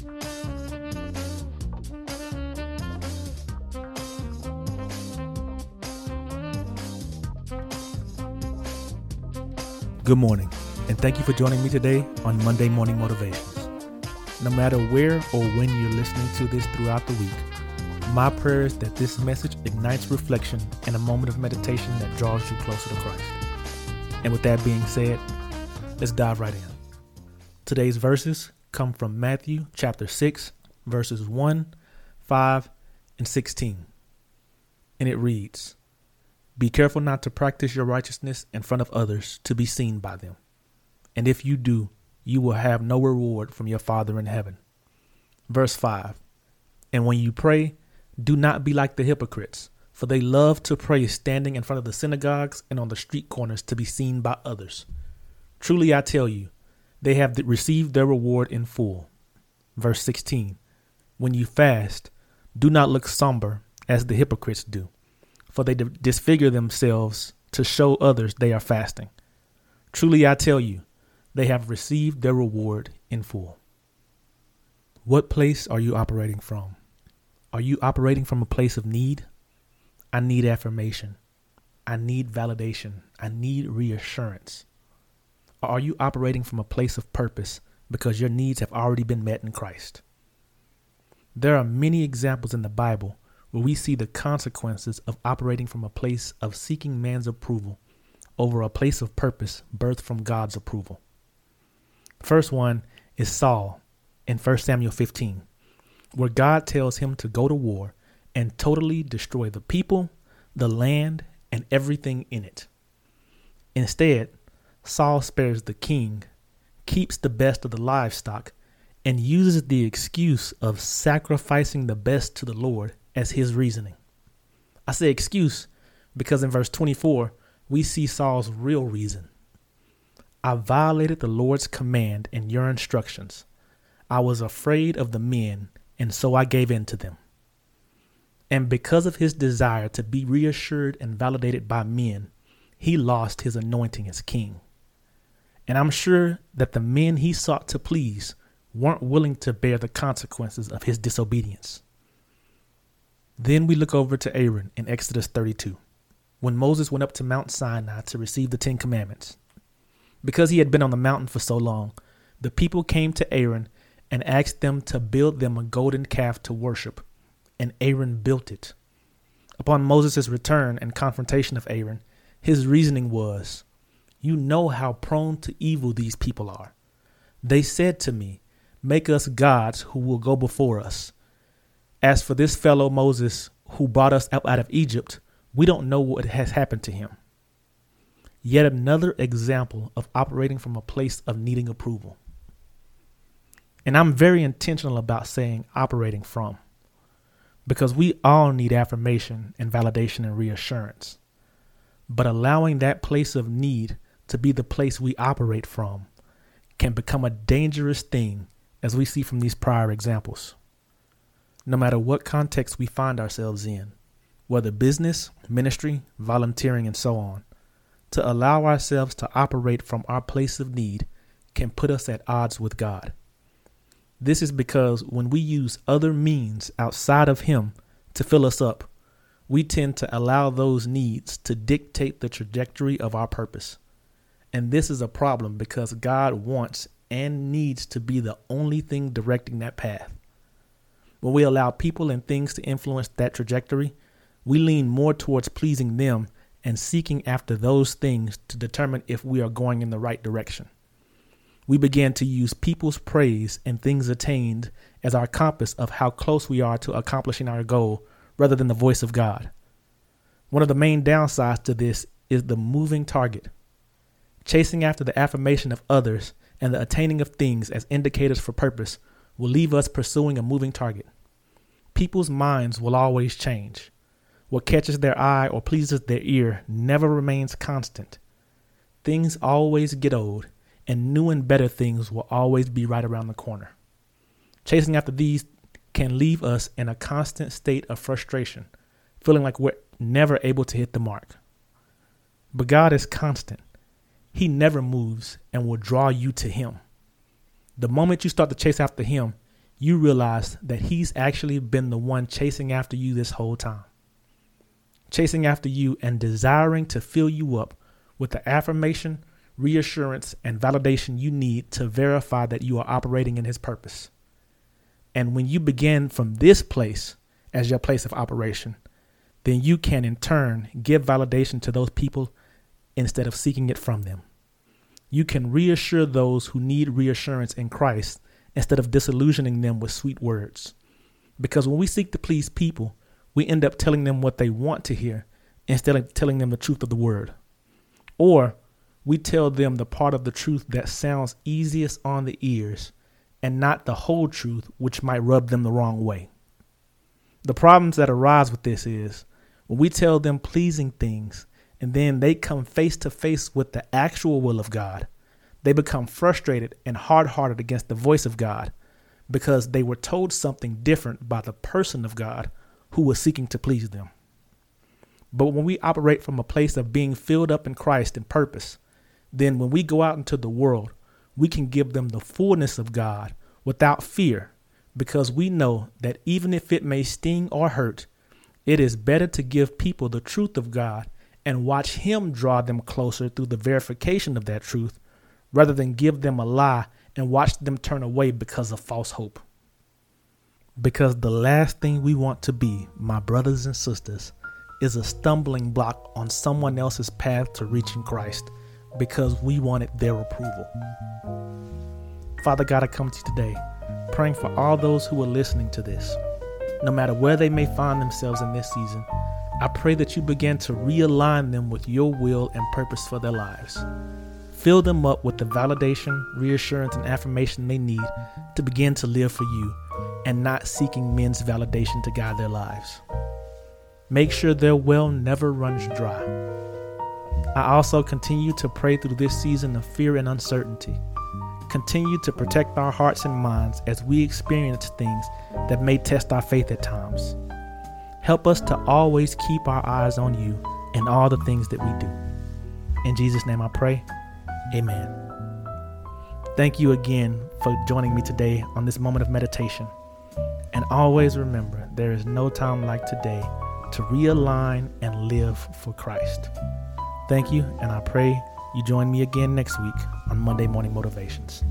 Good morning, and thank you for joining me today on Monday Morning Motivations. No matter where or when you're listening to this throughout the week, my prayer is that this message ignites reflection and a moment of meditation that draws you closer to Christ. And with that being said, let's dive right in. Today's verses come from Matthew chapter 6, verses 1, 5, and 16. And it reads, be careful not to practice your righteousness in front of others to be seen by them. And if you do, you will have no reward from your Father in heaven. Verse 5 And when you pray, do not be like the hypocrites, for they love to pray standing in front of the synagogues and on the street corners to be seen by others. Truly I tell you, they have received their reward in full. Verse 16 When you fast, do not look somber as the hypocrites do for they disfigure themselves to show others they are fasting. Truly I tell you, they have received their reward in full. What place are you operating from? Are you operating from a place of need? I need affirmation. I need validation. I need reassurance. Are you operating from a place of purpose because your needs have already been met in Christ? There are many examples in the Bible where we see the consequences of operating from a place of seeking man's approval over a place of purpose birthed from God's approval. First one is Saul in 1 Samuel 15, where God tells him to go to war and totally destroy the people, the land, and everything in it. Instead, Saul spares the king, keeps the best of the livestock, and uses the excuse of sacrificing the best to the Lord as his reasoning. I say excuse because in verse 24, we see Saul's real reason. I violated the Lord's command and your instructions. I was afraid of the men, and so I gave in to them. And because of his desire to be reassured and validated by men, he lost his anointing as king. And I'm sure that the men he sought to please weren't willing to bear the consequences of his disobedience. Then we look over to Aaron in Exodus 32, when Moses went up to Mount Sinai to receive the Ten Commandments. Because he had been on the mountain for so long, the people came to Aaron and asked them to build them a golden calf to worship, and Aaron built it. Upon Moses' return and confrontation of Aaron, his reasoning was, You know how prone to evil these people are. They said to me, Make us gods who will go before us. As for this fellow Moses who brought us out, of Egypt, we don't know what has happened to him. Yet another example of operating from a place of needing approval. And I'm very intentional about saying operating from, because we all need affirmation and validation and reassurance. But allowing that place of need to be the place we operate from can become a dangerous thing, as we see from these prior examples no matter what context we find ourselves in, whether business, ministry, volunteering, and so on. To allow ourselves to operate from our place of need can put us at odds with God. This is because when we use other means outside of Him to fill us up, we tend to allow those needs to dictate the trajectory of our purpose. And this is a problem because God wants and needs to be the only thing directing that path. When we allow people and things to influence that trajectory, we lean more towards pleasing them and seeking after those things to determine if we are going in the right direction. We begin to use people's praise and things attained as our compass of how close we are to accomplishing our goal rather than the voice of God. One of the main downsides to this is the moving target. Chasing after the affirmation of others and the attaining of things as indicators for purpose will leave us pursuing a moving target. People's minds will always change. What catches their eye or pleases their ear never remains constant. Things always get old, and new and better things will always be right around the corner. Chasing after these can leave us in a constant state of frustration, feeling like we're never able to hit the mark. But God is constant. He never moves and will draw you to Him. The moment you start to chase after him, you realize that He's actually been the one chasing after you this whole time. Chasing after you and desiring to fill you up with the affirmation, reassurance, and validation you need to verify that you are operating in His purpose. And when you begin from this place as your place of operation, then you can in turn give validation to those people instead of seeking it from them. You can reassure those who need reassurance in Christ instead of disillusioning them with sweet words. Because when we seek to please people, we end up telling them what they want to hear instead of telling them the truth of the word. Or we tell them the part of the truth that sounds easiest on the ears and not the whole truth, which might rub them the wrong way. The problems that arise with this is when we tell them pleasing things and then they come face to face with the actual will of God, they become frustrated and hard hearted against the voice of God because they were told something different by the person of God who was seeking to please them. But when we operate from a place of being filled up in Christ and purpose, then when we go out into the world, we can give them the fullness of God without fear because we know that even if it may sting or hurt, it is better to give people the truth of God and watch Him draw them closer through the verification of that truth rather than give them a lie and watch them turn away because of false hope. Because the last thing we want to be, my brothers and sisters, is a stumbling block on someone else's path to reaching Christ because we wanted their approval. Father God, I come to you today praying for all those who are listening to this. No matter where they may find themselves in this season, I pray that you begin to realign them with your will and purpose for their lives. Fill them up with the validation, reassurance, and affirmation they need to begin to live for you and not seeking men's validation to guide their lives. Make sure their well never runs dry. I also continue to pray through this season of fear and uncertainty. Continue to protect our hearts and minds as we experience things that may test our faith at times. Help us to always keep our eyes on you in all the things that we do. In Jesus' name I pray. Amen. Thank you again for joining me today on this moment of meditation. And always remember, there is no time like today to realign and live for Christ. Thank you, and I pray you join me again next week on Monday Morning Motivations.